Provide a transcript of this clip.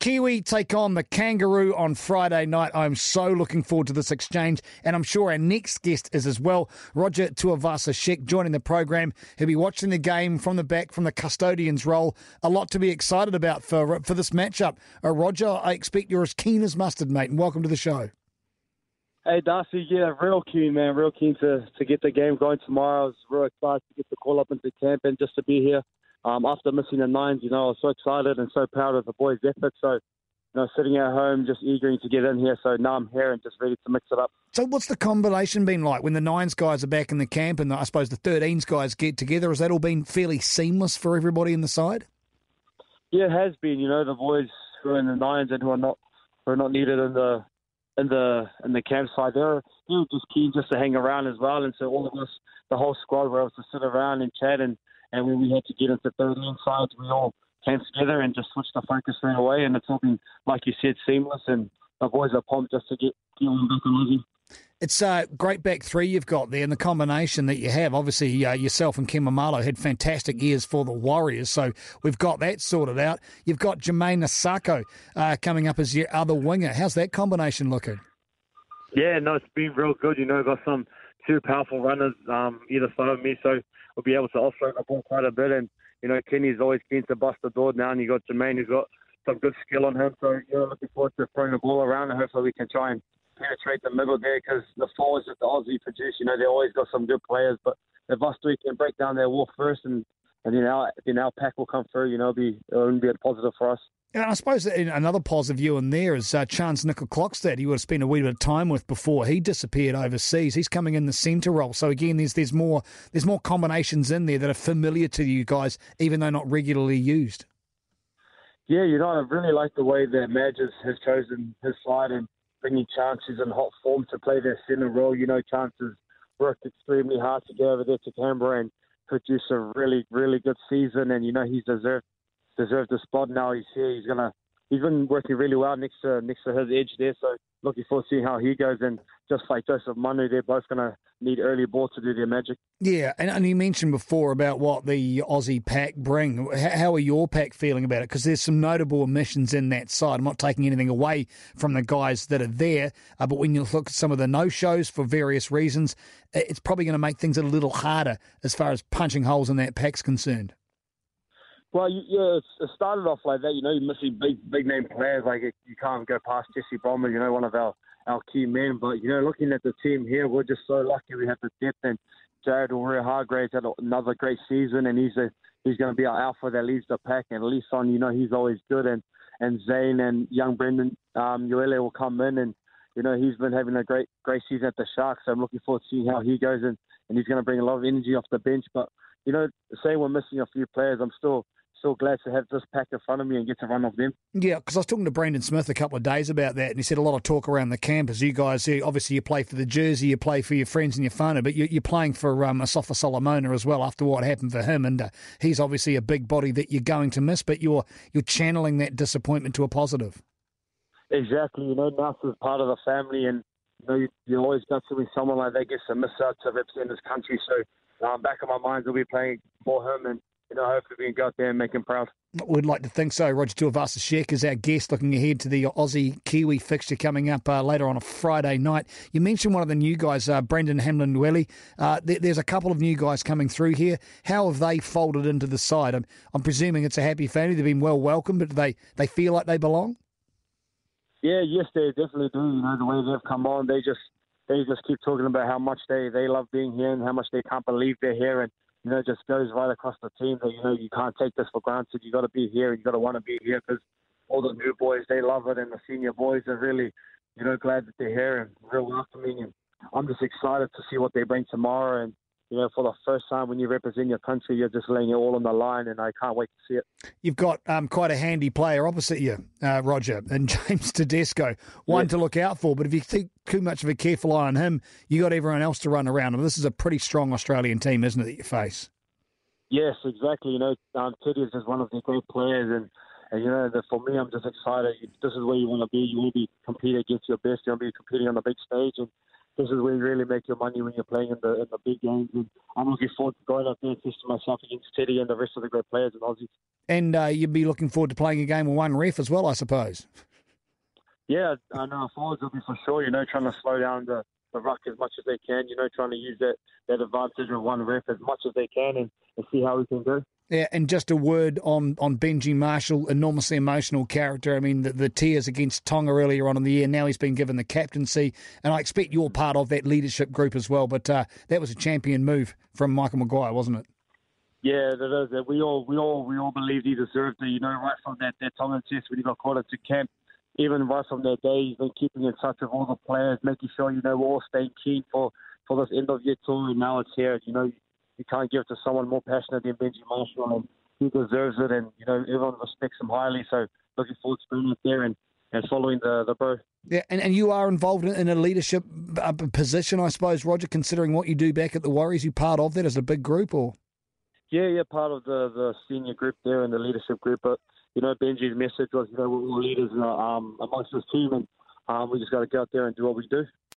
Kiwi take on the Kangaroo on Friday night. I'm so looking forward to this exchange, and I'm sure our next guest is as well. Roger Tuivasa-Sheck joining the program. He'll be watching the game from the back, from the custodian's role. A lot to be excited about for for this matchup. Uh, Roger, I expect you're as keen as mustard, mate, and welcome to the show. Hey Darcy, yeah, real keen, man. Real keen to, to get the game going tomorrow. I was real excited to get the call up into camp and just to be here um, after missing the nines, you know, I was so excited and so proud of the boys' effort. So, you know, sitting at home, just eager to get in here. So now I'm here and just ready to mix it up. So, what's the combination been like when the nines guys are back in the camp and the, I suppose the 13s guys get together? Has that all been fairly seamless for everybody in the side? Yeah, it has been. You know, the boys who are in the nines and who are not who are not needed in the in the in the campsite, they're they're just keen just to hang around as well. And so all of us, the whole squad, were able to sit around and chat and and when we had to get into 13 sides, we all came together and just switched the focus straight away. And it's all been, like you said, seamless. And the boys are pumped just to get going back on Aussie. It's a great back three you've got there, and the combination that you have. Obviously, uh, yourself and Ken Maumalo had fantastic years for the Warriors, so we've got that sorted out. You've got Jamayne Isaako uh, coming up as your other winger. How's that combination looking? Yeah, no, it's been real good. You know, got some two powerful runners um, either side of me, so we'll be able to offload the ball quite a bit. And, you know, Kenny's always keen to bust the door now, and you got Jamayne who's got some good skill on him. So, know, looking forward to throwing the ball around, and hopefully we can try and penetrate the middle there because the forwards that the Aussie produce, you know, they always got some good players. But if us three can break down their wall first and and then our then our pack will come through. You know, it'll be it'll be a positive for us. And I suppose another positive view in there is uh, Charnze Nicoll-Klokstad. You would have spent a wee bit of time with before he disappeared overseas. He's coming in the centre role. So again, there's there's more there's more combinations in there that are familiar to you guys, even though not regularly used. Yeah, you know, I really like the way that Madge has chosen his side and bringing chances in hot form to play their centre role. You know, chances worked extremely hard to get over there to Canberra and produce a really, really good season. And you know, he's deserved deserved the spot. Now he's here. He's gonna. He's been working really well next to next to his edge there. So looking forward to seeing how he goes. And just like Joseph Manu, they're both gonna need early ball to do their magic. Yeah, and, and you mentioned before about what the Aussie pack bring. How are your pack feeling about it? Because there's some notable omissions in that side. I'm not taking anything away from the guys that are there, uh, but when you look at some of the no shows for various reasons, it's probably going to make things a little harder as far as punching holes in that pack's concerned. Well, yeah, it started off like that. You know, you're missing big, big name players. Like you can't go past Jesse Bromwich. You know, one of our our key men. But you know, looking at the team here, we're just so lucky we have the depth. And Jared Waerea-Hargreaves had another great season, and he's a he's going to be our alpha that leads the pack. And Leeson, you know, he's always good. And and Zane and young Braden um, Uele will come in, and you know, he's been having a great great season at the Sharks. So I'm looking forward to seeing how he goes, and and he's going to bring a lot of energy off the bench. But you know, say we're missing a few players, I'm still still glad to have this pack in front of me and get to run off them. Yeah, because I was talking to Brandon Smith a couple of days about that, and he said a lot of talk around the camp as You guys, obviously, you play for the jersey, you play for your friends and your whānau, but you're playing for um, Asofa Solomona as well after what happened for him, and uh, he's obviously a big body that you're going to miss, but you're you're channeling that disappointment to a positive. Exactly, you know, Nas is part of the family, and you know, you, you always got to be someone like that gets to miss out to represent his country. So, um, back of my mind, will be playing for him, and you know, hopefully we can go out there and make him proud. We'd like to think so. Roger Tuivasa-Sheck is our guest, looking ahead to the Aussie Kiwi fixture coming up uh, later on a Friday night. You mentioned one of the new guys, uh, Braden Hamlin-Uele. Uh, there, there's a couple of new guys coming through here. How have they folded into the side? I'm, I'm presuming it's a happy family. They've been well welcomed, but they they feel like they belong. Yeah, yes, they definitely do. You know, the way they've come on, they just they just keep talking about how much they they love being here and how much they can't believe they're here and you know, just goes right across the team that, you know, you can't take this for granted. You got to be here. You got to want to be here because all the new boys, they love it. And the senior boys are really, you know, glad that they're here and real welcoming. And I'm just excited to see what they bring tomorrow. And, you know, for the first time when you represent your country, you're just laying it all on the line, and I can't wait to see it. You've got um, quite a handy player opposite you, uh, Roger, and James Tedesco, one to look out for. But if you take too much of a careful eye on him, you got everyone else to run around. And this is a pretty strong Australian team, isn't it, that you face? Yes, exactly. You know, um, Teddy is just one of the great players, and and you know, the, for me, I'm just excited. This is where you want to be. You want to be competing against your best. You want to be competing on the big stage, and this is where you really make your money when you're playing in the in the big games. And I'm looking forward to going up there and testing myself against Teddy and the rest of the great players in Aussie. And uh, you'd be looking forward to playing a game with one ref as well, I suppose. Yeah, I know forwards will be for sure. You know, trying to slow down the the ruck as much as they can. You know, trying to use that that advantage of one ref as much as they can and, and see how we can go. Yeah, and just a word on, on Benji Marshall, enormously emotional character. I mean, the, the tears against Tonga earlier on in the year. Now he's been given the captaincy, and I expect you're part of that leadership group as well. But uh, that was a champion move from Michael Maguire, wasn't it? Yeah, that is. We all, we all, we all believed he deserved it. You know, right from that that Tonga test when he got called into camp, even right from that day, he's been keeping in touch with all the players, making sure you know we're all staying keen for for this end of year tour. And now it's here. You know, you can't give it to someone more passionate than Benji Marshall, and he deserves it. And you know, everyone respects him highly. So looking forward to being out there and, and following the the bro. Yeah, and, and you are involved in, in a leadership uh, position, I suppose, Roger. Considering what you do back at the Warriors, you part of that as a big group, or? Yeah, yeah, part of the the senior group there and the leadership group. But you know, Benji's message was, you know, we're leaders um, amongst this team, and um, we just got to go out there and do what we do.